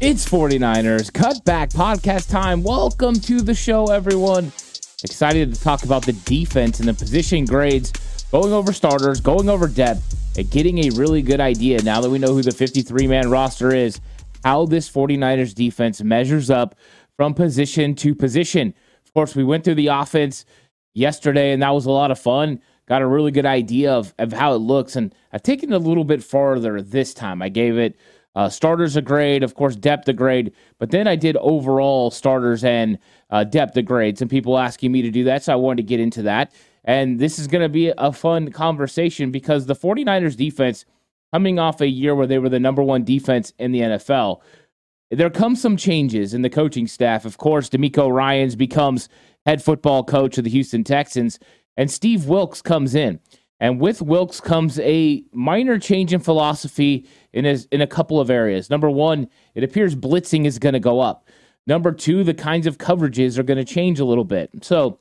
It's 49ers Cutback Podcast time. Welcome to the show, everyone. Excited to talk about the defense and the position grades, going over starters, going over depth, and getting a really good idea now that we know who the 53 man roster is, how this 49ers defense measures up from position to position. Of course, we went through the offense yesterday, and that was a lot of fun. Got a really good idea of, of how it looks, and I've taken it a little bit farther this time. I gave it uh, starters a grade, of course, depth a grade, but then I did overall starters and uh, depth a grade. Some people asking me to do that, so I wanted to get into that. And this is going to be a fun conversation because the 49ers defense, coming off a year where they were the number one defense in the NFL, there come some changes in the coaching staff. Of course, DeMeco Ryans becomes head football coach of the Houston Texans, and Steve Wilks comes in. And with Wilks comes a minor change in philosophy in his, in a couple of areas. Number one, it appears blitzing is going to go up. Number two, the kinds of coverages are going to change a little bit. So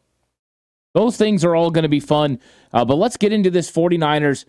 those things are all going to be fun. Uh, but let's get into this 49ers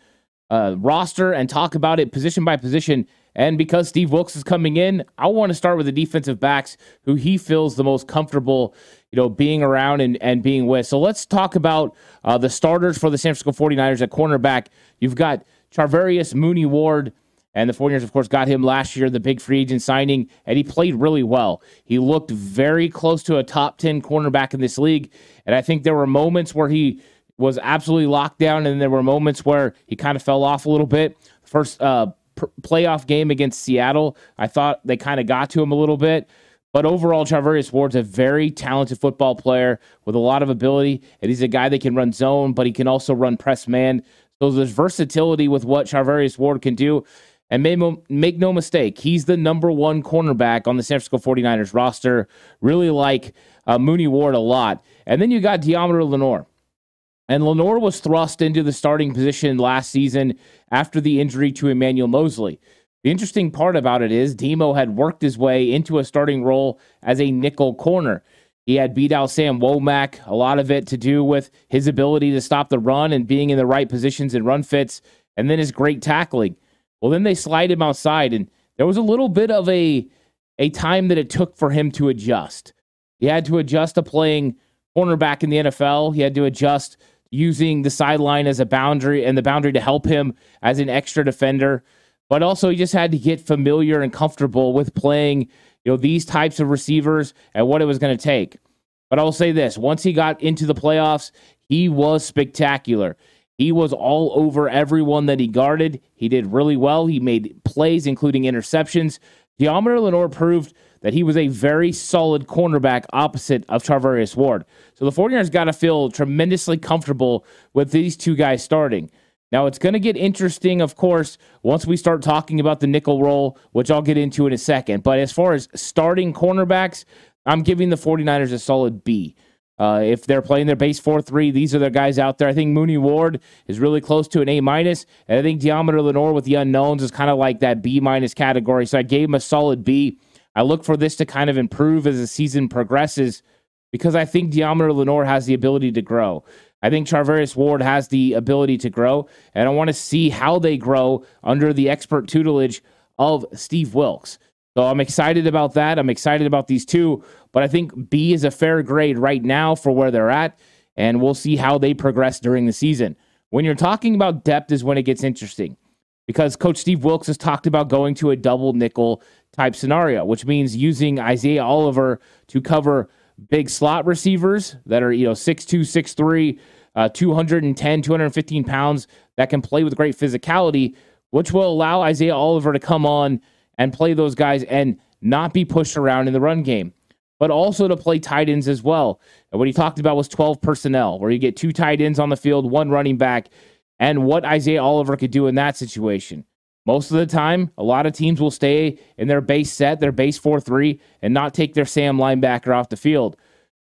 uh, roster and talk about it position by position. And because Steve Wilks is coming in, I want to start with the defensive backs who he feels the most comfortable you know, being around and, and being with. So let's talk about uh, the starters for the San Francisco 49ers at cornerback. You've got Charvarius Mooney Ward, and the 49ers, of course, got him last year, the big free agent signing, and he played really well. He looked very close to a top 10 cornerback in this league. And I think there were moments where he was absolutely locked down, and there were moments where he kind of fell off a little bit. First uh, playoff game against Seattle, I thought they kind of got to him a little bit. But overall, Charvarius Ward's a very talented football player with a lot of ability, and he's a guy that can run zone, but he can also run press man. So there's versatility with what Charvarius Ward can do. And make no mistake, he's the number one cornerback on the San Francisco 49ers roster. Really like uh, Mooney Ward a lot. And then you got Deommodore Lenoir. And Lenoir was thrust into the starting position last season after the injury to Emmanuel Moseley. The interesting part about it is Demo had worked his way into a starting role as a nickel corner. He had beat out Sam Womack, a lot of it to do with his ability to stop the run and being in the right positions and run fits, and then his great tackling. Well, then they slide him outside, and there was a little bit of a a time that it took for him to adjust. He had to adjust to playing cornerback in the NFL. He had to adjust using the sideline as a boundary and the boundary to help him as an extra defender but also he just had to get familiar and comfortable with playing, you know, these types of receivers and what it was going to take. But I'll say this, once he got into the playoffs, he was spectacular. He was all over everyone that he guarded. He did really well. He made plays, including interceptions. Deommodore Lenoir proved that he was a very solid cornerback opposite of Charvarius Ward. So the 49ers got to feel tremendously comfortable with these two guys starting. Now, it's going to get interesting, of course, once we start talking about the nickel role, which I'll get into in a second. But as far as starting cornerbacks, I'm giving the 49ers a solid B. Uh, if they're playing their base 4 3, these are their guys out there. I think Mooney Ward is really close to an A minus, and I think Deommodore Lenoir with the unknowns is kind of like that B minus category. So I gave him a solid B. I look for this to kind of improve as the season progresses because I think Deommodore Lenoir has the ability to grow. I think Charvarius Ward has the ability to grow, and I want to see how they grow under the expert tutelage of Steve Wilks. So I'm excited about that. I'm excited about these two, but I think B is a fair grade right now for where they're at, and we'll see how they progress during the season. When you're talking about depth, is when it gets interesting because Coach Steve Wilks has talked about going to a double nickel type scenario, which means using Isaiah Oliver to cover big slot receivers that are, you know, 6'2, 6'3, uh, 210, 215 pounds that can play with great physicality, which will allow Isaiah Oliver to come on and play those guys and not be pushed around in the run game, but also to play tight ends as well. And what he talked about was 12 personnel, where you get two tight ends on the field, one running back, and what Isaiah Oliver could do in that situation. Most of the time, a lot of teams will stay in their base set, their base 4 3, and not take their Sam linebacker off the field.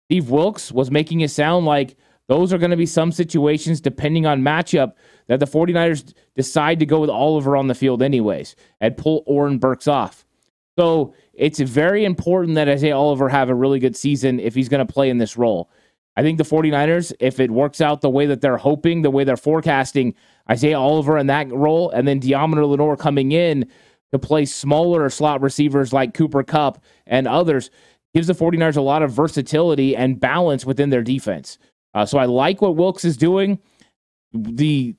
Steve Wilks was making it sound like those are going to be some situations, depending on matchup, that the 49ers decide to go with Oliver on the field, anyways, and pull Oren Burks off. So it's very important that Isaiah Oliver have a really good season if he's going to play in this role. I think the 49ers, if it works out the way that they're hoping, the way they're forecasting, Isaiah Oliver in that role, and then Deommodore Lenoir coming in to play smaller slot receivers like Cooper Kupp and others, gives the 49ers a lot of versatility and balance within their defense. Uh, so I like what Wilks is doing. The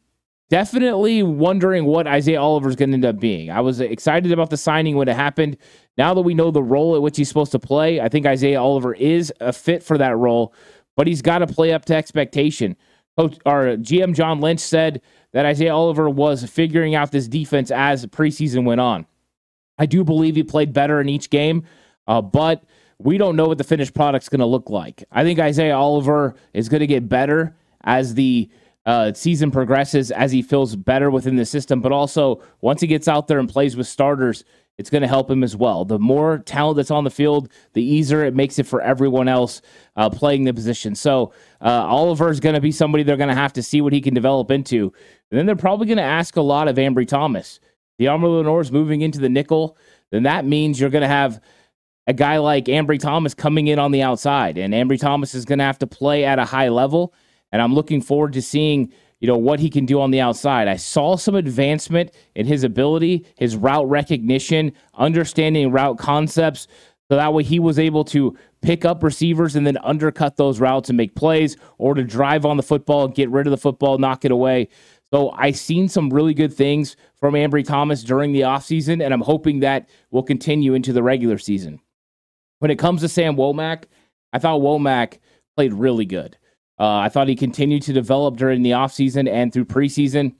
definitely wondering what Isaiah Oliver is going to end up being. I was excited about the signing when it happened. Now that we know the role at which he's supposed to play, I think Isaiah Oliver is a fit for that role but he's got to play up to expectation. Coach, GM John Lynch said that Isaiah Oliver was figuring out this defense as preseason went on. I do believe he played better in each game, uh, but we don't know what the finished product's going to look like. I think Isaiah Oliver is going to get better as the uh, season progresses, as he feels better within the system, but also once he gets out there and plays with starters, it's going to help him as well. The more talent that's on the field, the easier it makes it for everyone else uh, playing the position. So uh, Oliver is going to be somebody they're going to have to see what he can develop into. And then they're probably going to ask a lot of Ambry Thomas. Deommodore Lenoir is moving into the nickel. Then that means you're going to have a guy like Ambry Thomas coming in on the outside. And Ambry Thomas is going to have to play at a high level. And I'm looking forward to seeing – you know what he can do on the outside. I saw some advancement in his ability, his route recognition, understanding route concepts. So that way he was able to pick up receivers and then undercut those routes and make plays or to drive on the football, get rid of the football, knock it away. So I seen some really good things from Ambry Thomas during the offseason, and I'm hoping that will continue into the regular season. When it comes to Sam Womack, I thought Womack played really good. Uh, I thought he continued to develop during the offseason and through preseason.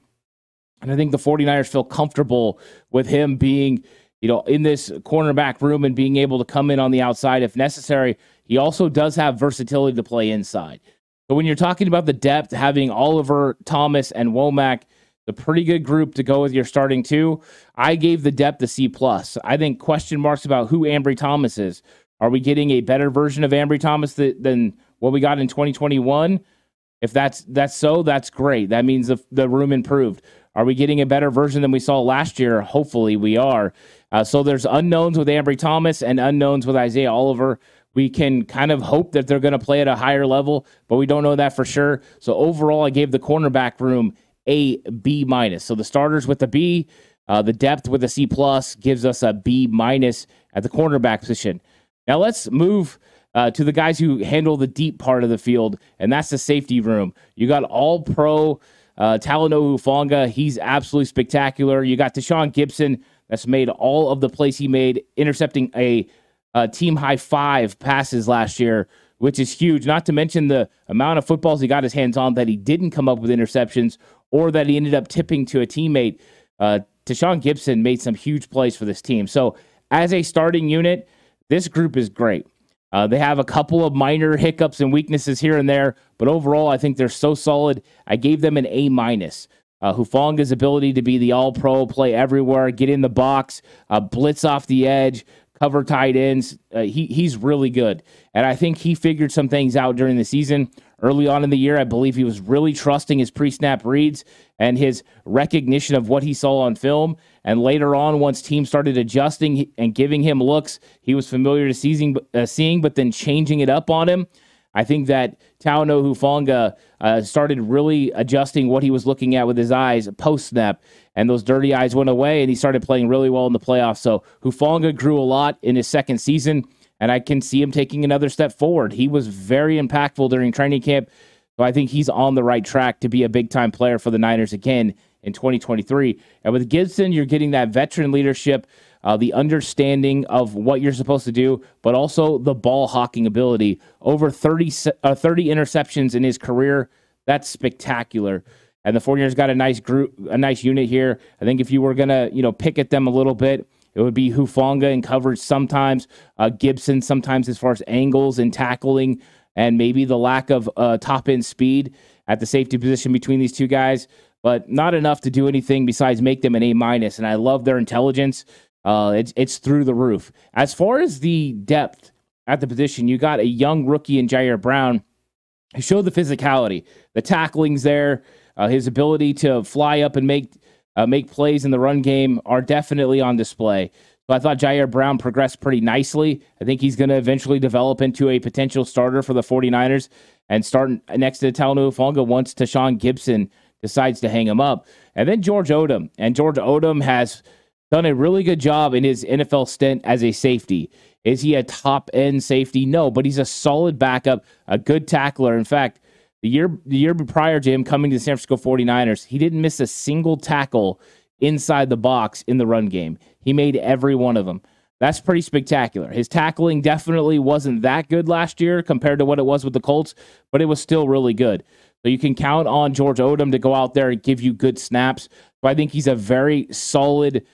And I think the 49ers feel comfortable with him being, you know, in this cornerback room and being able to come in on the outside if necessary. He also does have versatility to play inside. So when you're talking about the depth, having Oliver, Thomas, and Womack, the pretty good group to go with your starting two. I gave the depth a C plus. I think question marks about who Ambry Thomas is. Are we getting a better version of Ambry Thomas than what we got in 2021. If that's that's so, that's great. That means the, the room improved. Are we getting a better version than we saw last year? Hopefully, we are. Uh, so there's unknowns with Ambry Thomas and unknowns with Isaiah Oliver. We can kind of hope that they're going to play at a higher level, but we don't know that for sure. So overall, I gave the cornerback room a B minus. So the starters with a B, uh, the depth with a C plus gives us a B minus at the cornerback position. Now let's move uh, to the guys who handle the deep part of the field, and that's the safety room. You got all pro uh, Talanoa Hufanga. He's absolutely spectacular. You got Tashaun Gipson. that's made all of the plays he made, intercepting a, a team high five passes last year, which is huge. Not to mention the amount of footballs he got his hands on that he didn't come up with interceptions or that he ended up tipping to a teammate. Uh, Tashaun Gipson made some huge plays for this team. So, as a starting unit, this group is great. Uh, they have a couple of minor hiccups and weaknesses here and there, but overall, I think they're so solid. I gave them an A minus. Uh, Hufanga's ability to be the All Pro, play everywhere, get in the box, uh, blitz off the edge, cover tight ends. Uh, he he's really good, and I think he figured some things out during the season. Early on in the year, I believe he was really trusting his pre-snap reads and his recognition of what he saw on film. And later on, once teams started adjusting and giving him looks, he was familiar to seeing, uh, seeing but then changing it up on him. I think that Talanoa Hufanga uh, started really adjusting what he was looking at with his eyes post snap, and those dirty eyes went away, and he started playing really well in the playoffs. So Hufanga grew a lot in his second season, and I can see him taking another step forward. He was very impactful during training camp, so I think he's on the right track to be a big time player for the Niners again in 2023. And with Gipson, you're getting that veteran leadership, uh, the understanding of what you're supposed to do, but also the ball hawking ability. Over 30, uh, 30 interceptions in his career. That's spectacular. And the 49ers got a nice group, a nice unit here. I think if you were going to, you know, pick at them a little bit, it would be Hufanga in coverage sometimes, uh, Gipson sometimes as far as angles and tackling, and maybe the lack of uh, top end speed at the safety position between these two guys but not enough to do anything besides make them an A minus. And I love their intelligence. Uh, it's it's through the roof. As far as the depth, at the position. You got a young rookie in Ji'Ayir Brown who showed the physicality, the tacklings there, uh, his ability to fly up and make uh, make plays in the run game are definitely on display. So I thought Ji'Ayir Brown progressed pretty nicely. I think he's going to eventually develop into a potential starter for the 49ers and start next to Talanoa Hufanga once Tashaun Gipson decides to hang him up. And then George Odum. And George Odum has done a really good job in his NFL stint as a safety. Is he a top end safety? No, but he's a solid backup, a good tackler. In fact, the year the year prior to him coming to the San Francisco 49ers, he didn't miss a single tackle inside the box in the run game. He made every one of them. That's pretty spectacular. His tackling definitely wasn't that good last year compared to what it was with the Colts, but it was still really good. So you can count on George Odum to go out there and give you good snaps. But I think he's a very solid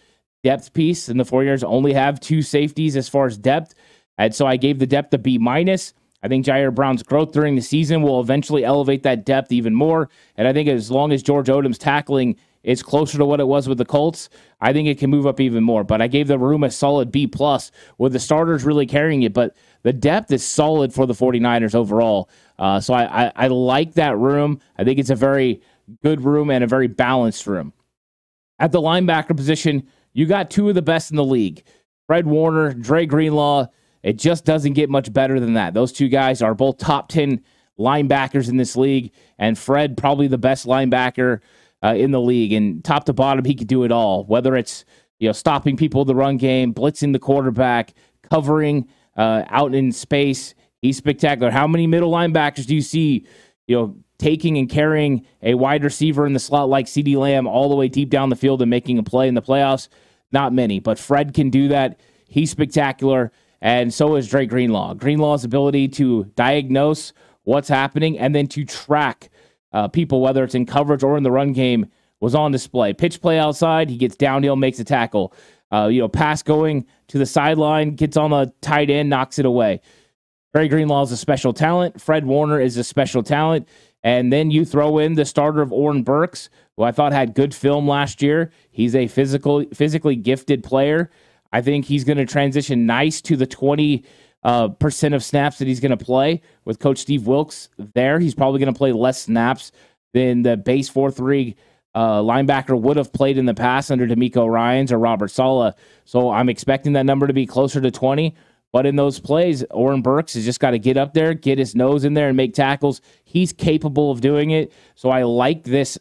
depth piece, and the 49ers only have two safeties as far as depth. And so I gave the depth a B minus. I think Ji'Ayir Brown's growth during the season will eventually elevate that depth even more. And I think as long as George Odum's tackling is closer to what it was with the Colts, I think it can move up even more. But I gave the room a solid B plus with the starters really carrying it. But the depth is solid for the 49ers overall. Uh, so I, I, I like that room. I think it's a very good room and a very balanced room. At the linebacker position, you got two of the best in the league. Fred Warner, Dre Greenlaw. It just doesn't get much better than that. Those two guys are both top 10 linebackers in this league, and Fred, probably the best linebacker uh, in the league. And top to bottom, he could do it all. Whether it's you know stopping people in the run game, blitzing the quarterback, covering uh, out in space, he's spectacular. How many middle linebackers do you see? You know, taking and carrying a wide receiver in the slot like CeeDee Lamb all the way deep down the field and making a play in the playoffs? Not many, but Fred can do that. He's spectacular, and so is Dre Greenlaw. Greenlaw's ability to diagnose what's happening and then to track uh, people, whether it's in coverage or in the run game, was on display. Pitch play outside, he gets downhill, makes a tackle. Uh, you know, pass going to the sideline, gets on the tight end, knocks it away. Dre Greenlaw is a special talent. Fred Warner is a special talent. And then you throw in the starter of Oren Burks, who I thought had good film last year. He's a physical, physically gifted player. I think he's going to transition nice to the 20 uh, percent of snaps that he's going to play with Coach Steve Wilks there. He's probably going to play less snaps than the base 4 3 uh, linebacker would have played in the past under DeMeco Ryans or Robert Saleh. So I'm expecting that number to be closer to 20. But in those plays, Oren Burks has just got to get up there, get his nose in there, and make tackles. He's capable of doing it. So I like this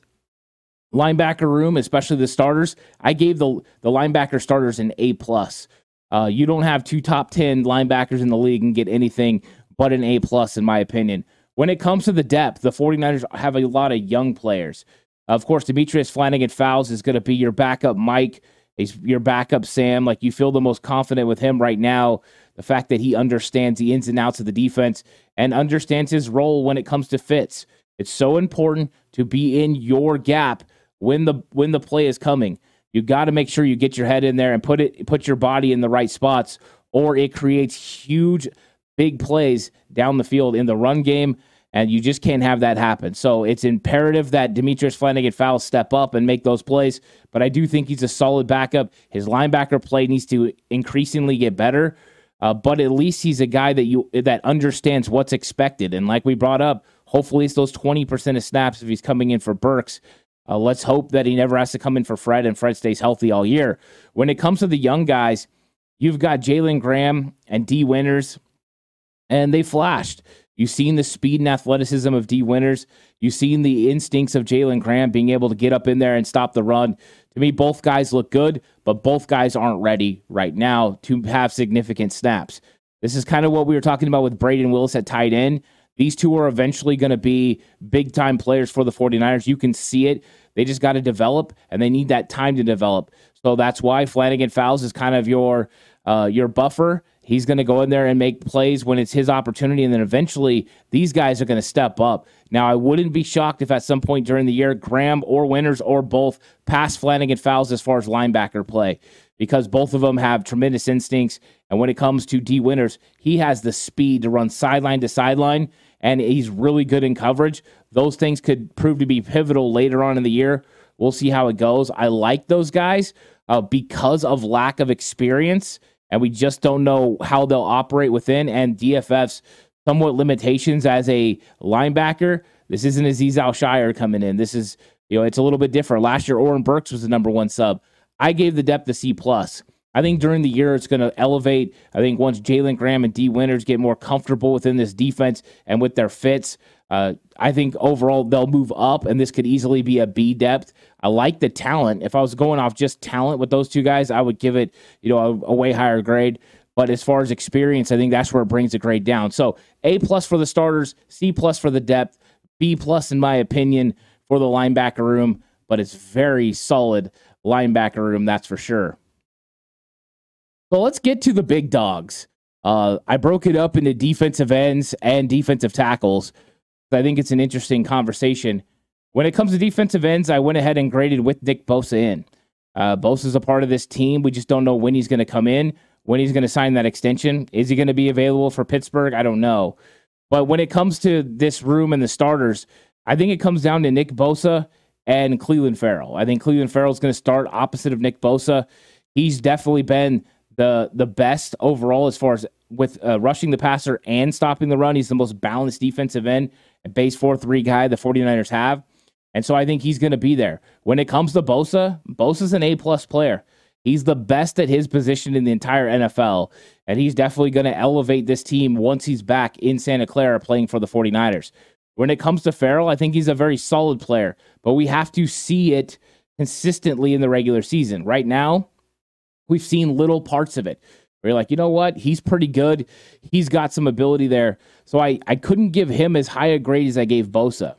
linebacker room, especially the starters. I gave the the linebacker starters an A plus. Uh, you don't have two top 10 linebackers in the league and get anything but an A plus, in my opinion. When it comes to the depth, the 49ers have a lot of young players. Of course, Demetrius Flannigan Fowles is going to be your backup Mike, He's your backup Sam. Like you feel the most confident with him right now. The fact that he understands the ins and outs of the defense and understands his role when it comes to fits. It's so important to be in your gap when the when the play is coming. You got to make sure you get your head in there and put it put your body in the right spots, or it creates huge, big plays down the field in the run game, and you just can't have that happen. So it's imperative that Demetrius Flannigan Fowles step up and make those plays. But I do think he's a solid backup. His linebacker play needs to increasingly get better. Uh, but at least he's a guy that you that understands what's expected. And like we brought up, hopefully it's those twenty percent of snaps if he's coming in for Burks. Uh, let's hope that he never has to come in for Fred and Fred stays healthy all year. When it comes to the young guys, you've got Jalen Graham and Dee Winters, and they flashed. You've seen the speed and athleticism of Dee Winters. You've seen the instincts of Jalen Graham being able to get up in there and stop the run. To me, both guys look good, but both guys aren't ready right now to have significant snaps. This is kind of what we were talking about with Brayden Willis at tight end. These two are eventually going to be big time players for the 49ers. You can see it. They just got to develop and they need that time to develop. So that's why Flannigan Fowles is kind of your uh, your buffer. He's going to go in there and make plays when it's his opportunity. And then eventually these guys are going to step up. Now, I wouldn't be shocked if at some point during the year, Graham or Winters or both pass Flannigan Fowles as far as linebacker play because both of them have tremendous instincts. And when it comes to Dee Winters, he has the speed to run sideline to sideline and he's really good in coverage. Those things could prove to be pivotal later on in the year. We'll see how it goes. I like those guys uh, because of lack of experience and we just don't know how they'll operate within and DFF's somewhat limitations as a linebacker. This isn't Azeez Al Shaair coming in. This is, you know, it's a little bit different. Last year, Oren Burks was the number one sub. I gave the depth a C plus. I think during the year it's going to elevate. I think once Jalen Graham and D. Winters get more comfortable within this defense and with their fits, uh, I think overall they'll move up, and this could easily be a B depth. I like the talent. If I was going off just talent with those two guys, I would give it you know a, a way higher grade. But as far as experience, I think that's where it brings the grade down. So A plus for the starters, C plus for the depth, B plus in my opinion for the linebacker room. But it's very solid linebacker room, that's for sure. So let's get to the big dogs. Uh, I broke it up into defensive ends and defensive tackles. I think it's an interesting conversation. When it comes to defensive ends, I went ahead and graded with Nick Bosa in. Uh, Bosa's a part of this team. We just don't know when he's going to come in, when he's going to sign that extension. Is he going to be available for Pittsburgh? I don't know. But when it comes to this room and the starters, I think it comes down to Nick Bosa and Clelin Ferrell. I think Clelin Ferrell is going to start opposite of Nick Bosa. He's definitely been the the best overall as far as with uh, rushing the passer and stopping the run. He's the most balanced defensive end, and base 4 3 guy the 49ers have. And so I think he's going to be there. When it comes to Bosa, Bosa's an A plus player. He's the best at his position in the entire NFL. And he's definitely going to elevate this team once he's back in Santa Clara playing for the 49ers. When it comes to Ferrell, I think he's a very solid player, but we have to see it consistently in the regular season. Right now, we've seen little parts of it. We're like, you know what? He's pretty good. He's got some ability there. So I, I couldn't give him as high a grade as I gave Bosa.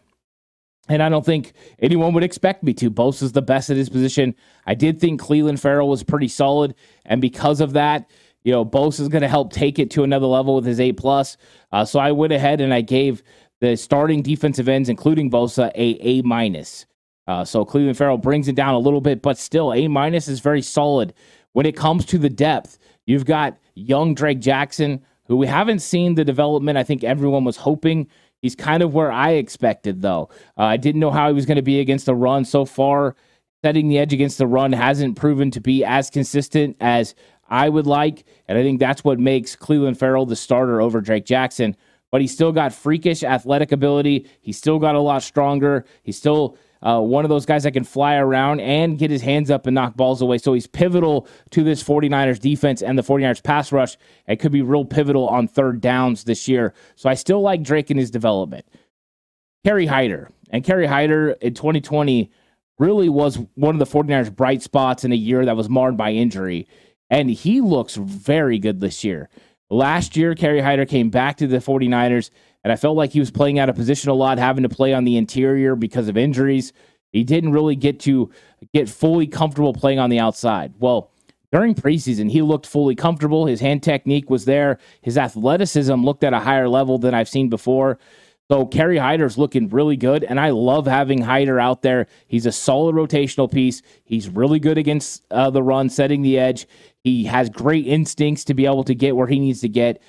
And I don't think anyone would expect me to. Bosa's the best at his position. I did think Clelin Ferrell was pretty solid. And because of that, you know, Bosa's going to help take it to another level with his A plus. Uh, so I went ahead and I gave the starting defensive ends, including Bosa, a A minus. Uh, so Clelin Ferrell brings it down a little bit, but still A minus is very solid. When it comes to the depth, You've got young Drake Jackson, who we haven't seen the development I think everyone was hoping. He's kind of where I expected, though. Uh, I didn't know how he was going to be against the run so far. Setting the edge against the run hasn't proven to be as consistent as I would like. And I think that's what makes Clelin Ferrell the starter over Drake Jackson. But he's still got freakish athletic ability. He's still got a lot stronger. He's still uh, one of those guys that can fly around and get his hands up and knock balls away. So he's pivotal to this 49ers defense and the 49ers pass rush. It could be real pivotal on third downs this year. So I still like Drake in his development. Kerry Hyder. And Kerry Hyder in 2020 really was one of the 49ers' bright spots in a year that was marred by injury. And he looks very good this year. Last year, Kerry Hyder came back to the 49ers and I felt like he was playing out of position a lot, having to play on the interior because of injuries. He didn't really get to get fully comfortable playing on the outside. Well, during preseason, he looked fully comfortable. His hand technique was there. His athleticism looked at a higher level than I've seen before. So Kerry Hyder's looking really good, and I love having Hyder out there. He's a solid rotational piece. He's really good against uh, the run, setting the edge. He has great instincts to be able to get where he needs to get.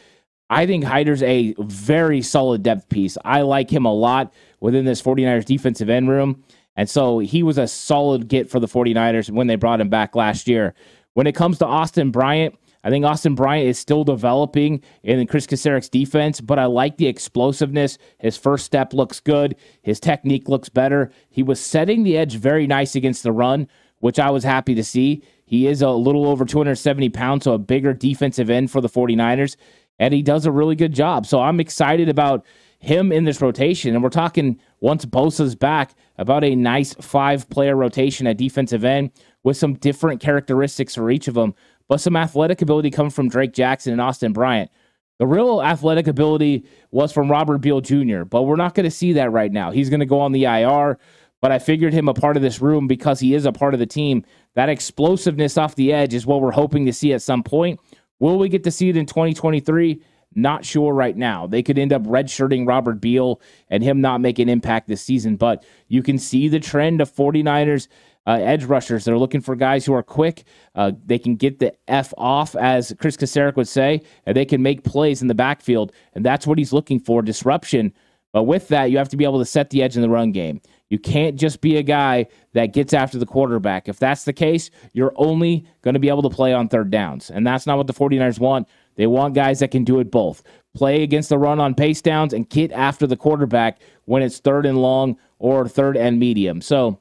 I think Hyder's a very solid depth piece. I like him a lot within this 49ers defensive end room. And so he was a solid get for the 49ers when they brought him back last year. When it comes to Austin Bryant, I think Austin Bryant is still developing in Chris Kocurek's defense, but I like the explosiveness. His first step looks good. His technique looks better. He was setting the edge very nice against the run, which I was happy to see. He is a little over 270 pounds, so a bigger defensive end for the 49ers and he does a really good job. So I'm excited about him in this rotation. And we're talking once Bosa's back about a nice five player rotation at defensive end with some different characteristics for each of them, but some athletic ability coming from Drake Jackson and Austin Bryant. The real athletic ability was from Robert Beal Jr., but we're not going to see that right now. He's going to go on the IR, but I figured him a part of this room because he is a part of the team. That explosiveness off the edge is what we're hoping to see at some point. Will we get to see it in 2023? Not sure right now. They could end up redshirting Robert Beal and him not make an impact this season, but you can see the trend of 49ers uh, edge rushers. They're looking for guys who are quick. Uh, they can get the F off, as Chris Kocurek would say, and they can make plays in the backfield. And that's what he's looking for disruption. But with that, you have to be able to set the edge in the run game. You can't just be a guy that gets after the quarterback. If that's the case, you're only going to be able to play on third downs. And that's not what the 49ers want. They want guys that can do it both. Play against the run on pace downs and get after the quarterback when it's third and long or third and medium. So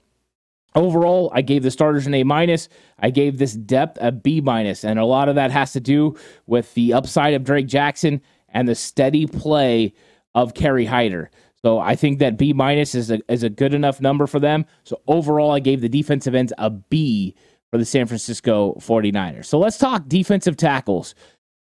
overall, I gave the starters an A minus. I gave this depth a B minus, and a lot of that has to do with the upside of Drake Jackson and the steady play of Kerry Hyder. So I think that B minus is a is a good enough number for them. So overall, I gave the defensive ends a B for the San Francisco 49ers. So let's talk defensive tackles.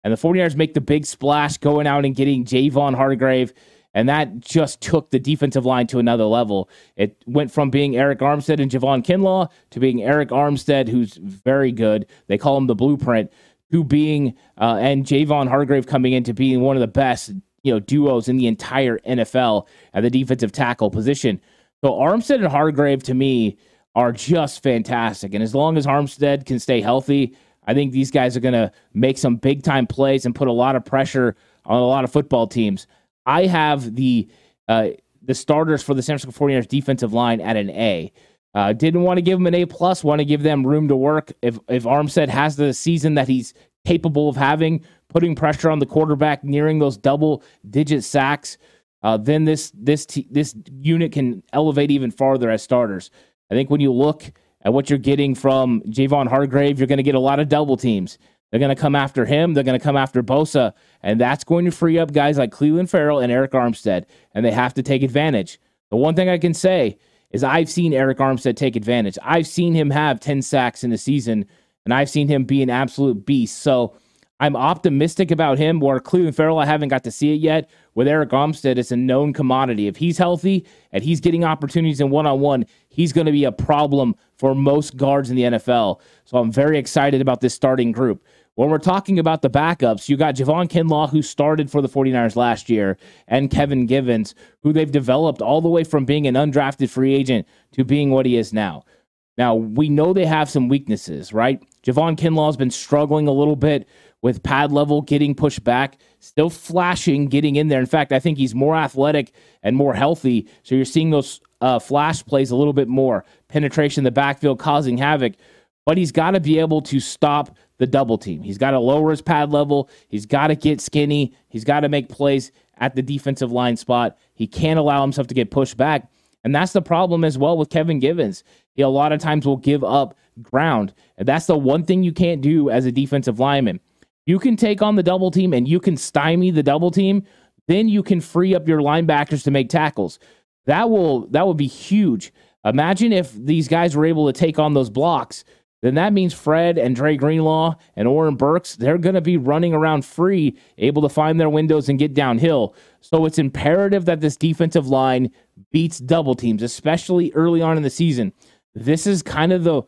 And the 49ers make the big splash going out and getting Javon Hargrave. And that just took the defensive line to another level. It went from being Arik Armstead and Javon Kinlaw to being Arik Armstead, who's very good. They call him the blueprint, to being, uh, and Javon Hargrave coming into being one of the best you know duos in the entire NFL at the defensive tackle position. So Armstead and Hargrave to me are just fantastic, and as long as Armstead can stay healthy, I think these guys are going to make some big time plays and put a lot of pressure on a lot of football teams. I have the uh, the starters for the San Francisco 49ers defensive line at an A. Uh, didn't want to give them an A plus. Want to give them room to work. If if Armstead has the season that he's capable of having, putting pressure on the quarterback, nearing those double digit sacks, uh, then this this t- this unit can elevate even farther as starters. I think when you look at what you're getting from Javon Hargrave, you're going to get a lot of double teams. They're going to come after him. They're going to come after Bosa, and that's going to free up guys like Clelin Ferrell and Arik Armstead, and they have to take advantage. The one thing I can say is I've seen Arik Armstead take advantage. I've seen him have 10 sacks in the season, and I've seen him be an absolute beast. So I'm optimistic about him. Where Clelin Ferrell, I haven't got to see it yet. With Arik Armstead, it's a known commodity. If he's healthy and he's getting opportunities in one on one, he's going to be a problem for most guards in the NFL. So I'm very excited about this starting group. When we're talking about the backups, you got Javon Kinlaw, who started for the 49ers last year, and Kevin Givens, who they've developed all the way from being an undrafted free agent to being what he is now. Now, we know they have some weaknesses, right? Javon Kinlaw's been struggling a little bit with pad level getting pushed back, still flashing, getting in there. In fact, I think he's more athletic and more healthy. So you're seeing those uh, flash plays a little bit more, penetration in the backfield causing havoc. But he's got to be able to stop the double team. He's got to lower his pad level. He's got to get skinny. He's got to make plays at the defensive line spot. He can't allow himself to get pushed back. And that's the problem as well with Kevin Givens. He a lot of times will give up ground. And that's the one thing you can't do as a defensive lineman you can take on the double team and you can stymie the double team, then you can free up your linebackers to make tackles. That will that would be huge. Imagine if these guys were able to take on those blocks. Then that means Fred and Dre Greenlaw and Oren Burks, they're going to be running around free, able to find their windows and get downhill. So it's imperative that this defensive line beats double teams, especially early on in the season. This is kind of the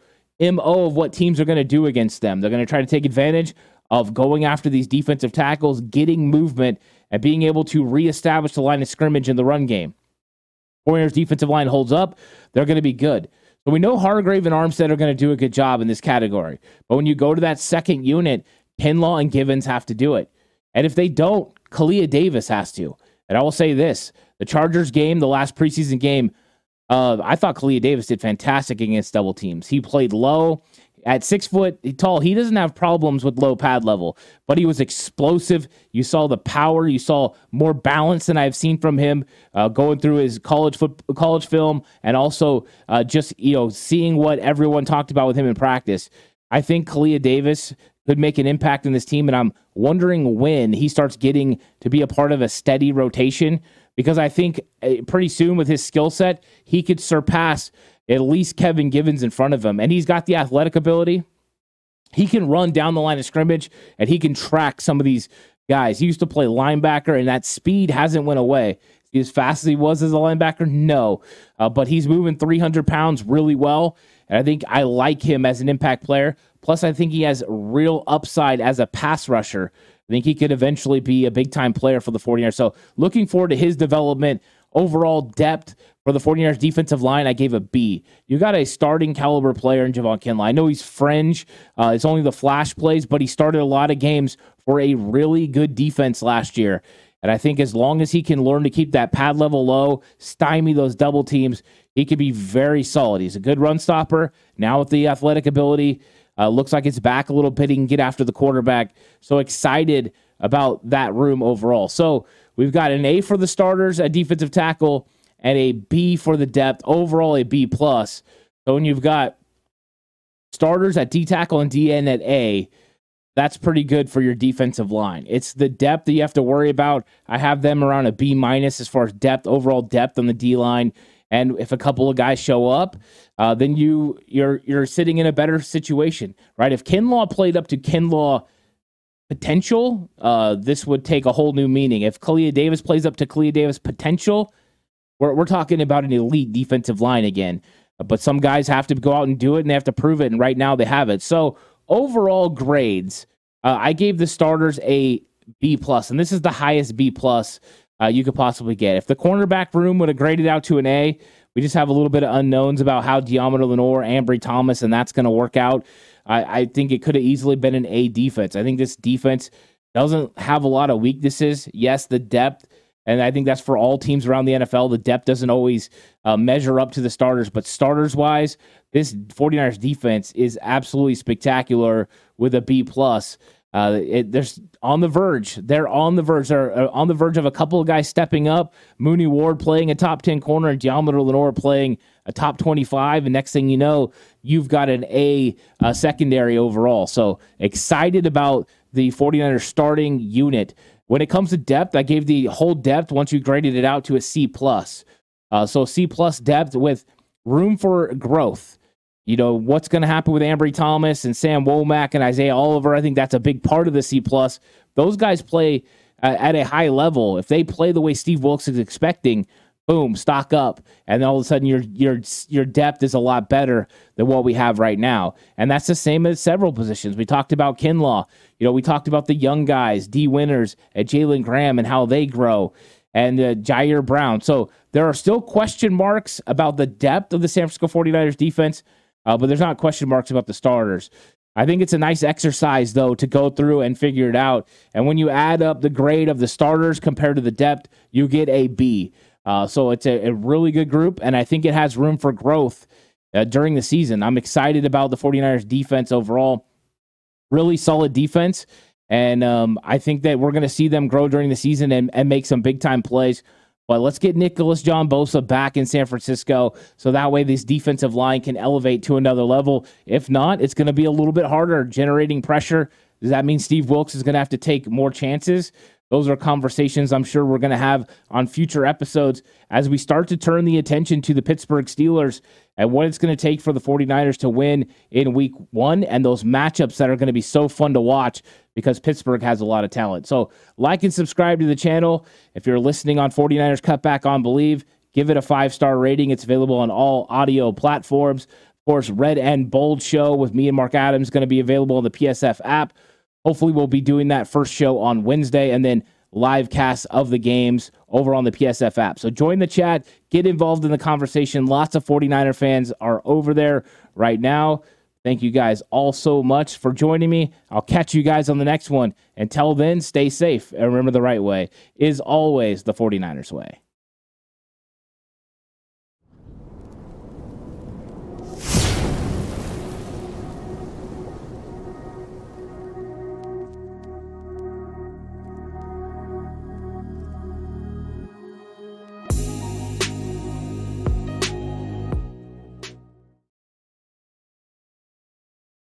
MO of what teams are going to do against them. They're going to try to take advantage of going after these defensive tackles, getting movement, and being able to reestablish the line of scrimmage in the run game. Warriors defensive line holds up, they're going to be good. So we know Hargrave and Armstead are going to do a good job in this category. But when you go to that second unit, Kinlaw and Givens have to do it. And if they don't, Kalia Davis has to. And I will say this the Chargers game, the last preseason game, uh, I thought Kalia Davis did fantastic against double teams. He played low at six foot tall, he doesn't have problems with low pad level, but he was explosive. You saw the power, you saw more balance than I've seen from him uh, going through his college foot, college film, and also uh, just you know seeing what everyone talked about with him in practice. I think Kalia Davis could make an impact in this team, and I'm wondering when he starts getting to be a part of a steady rotation because I think uh, pretty soon with his skill set, he could surpass at least Kevin Givens in front of him. And he's got the athletic ability. He can run down the line of scrimmage and he can track some of these guys. He used to play linebacker, and that speed hasn't went away. As fast as he was as a linebacker, no. Uh, but he's moving 300 pounds really well. And I think I like him as an impact player. Plus, I think he has real upside as a pass rusher. I think he could eventually be a big time player for the 49ers. So, looking forward to his development, overall depth, for the 49ers defensive line, I gave a B. You got a kinda caliber player in Javon Kinlaw. I know he's fringe. Uh, it's only the flash plays, but he started a lot of games for a really good defense last year. And I think as long as he can learn to keep that pad level low, stymie those double teams, he could be very solid. He's a good run stopper. Now with the athletic ability, uh, looks like it's back a little bit. He can get after the quarterback. So excited about that room overall. So we've got an A for the starters at defensive tackle and a B for the depth. Overall, a B plus. So when you've got starters at D tackle and DN at A, that's pretty good for your defensive line. It's the depth that you have to worry about. I have them around a B minus as far as depth, overall depth on the D line. And if a couple of guys show up, uh, then you you're you're sitting in a better situation, right? If Kinlaw played up to Kinlaw potential, uh, this would take a whole new meaning. If Kalia Davis plays up to Kalia Davis potential, we're we're talking about an elite defensive line again. But some guys have to go out and do it, and they have to prove it. And right now, they have it. So overall grades, uh, I gave the starters a B plus, and this is the highest B plus uh, you could possibly get. If the cornerback room would have graded out to an A, we just have a little bit of unknowns about how Deommodore Lenoir, Ambry Thomas, and that's going to work out. I, I think it could have easily been an A defense. I think this defense doesn't have a lot of weaknesses. Yes, the depth, and I think that's for all teams around the NFL. The depth doesn't always uh, measure up to the starters, but starters wise, this 49ers defense is absolutely spectacular with a B plus. Uh, it, there's on the verge. They're on the verge. They're uh, on the verge of a couple of guys stepping up. Mooney Ward playing a top 10 corner and Deommodore Lenoir playing a top 25. And next thing you know, you've got an A uh, secondary overall. So excited about the 49ers starting unit. When it comes to depth, I gave the whole depth once you graded it out to a C plus. Uh, so C plus depth with room for growth. You know what's going to happen with Ambry Thomas and Sam Womack and Isaiah Oliver. I think that's a big part of the C plus. Those guys play uh, at a high level. If they play the way Steve Wilks is expecting, boom, stock up, and all of a sudden your your your depth is a lot better than what we have right now. And that's the same as several positions. We talked about Kinlaw. You know, we talked about the young guys, Dee Winters, and Jalen Graham, and how they grow, and uh, Ji'Ayir Brown. So there are still question marks about the depth of the San Francisco 49ers defense uh, but there's not question marks about the starters. I think it's a nice exercise, though, to go through and figure it out. And when you add up the grade of the starters compared to the depth, you get a B. Uh, so it's a, a, really good group, and I think it has room for growth uh, during the season. I'm excited about the 49ers defense overall. Really solid defense. And um, I think that we're going to see them grow during the season and, and make some big time plays. But let's get Nicholas John Bosa back in San Francisco so that way this defensive line can elevate to another level. If not, it's going to be a little bit harder generating pressure. Does that mean Steve Wilks is going to have to take more chances? Those are conversations I'm sure we're going to have on future episodes as we start to turn the attention to the Pittsburgh Steelers and what it's going to take for the 49ers to win in week one and those matchups that are going to be so fun to watch because Pittsburgh has a lot of talent. So, like and subscribe to the channel. If you're listening on 49ers Cutback on Believe, give it a five star rating. It's available on all audio platforms. Of course, Red and Bold Show with me and Mark Adams going to be available on the PSF app. Hopefully, we'll be doing that first show on Wednesday and then live casts of the games over on the PSF app. So join the chat, get involved in the conversation. Lots of 49er fans are over there right now. Thank you guys all so much for joining me. I'll catch you guys on the next one. Until then, stay safe and remember the right way is always the 49ers way.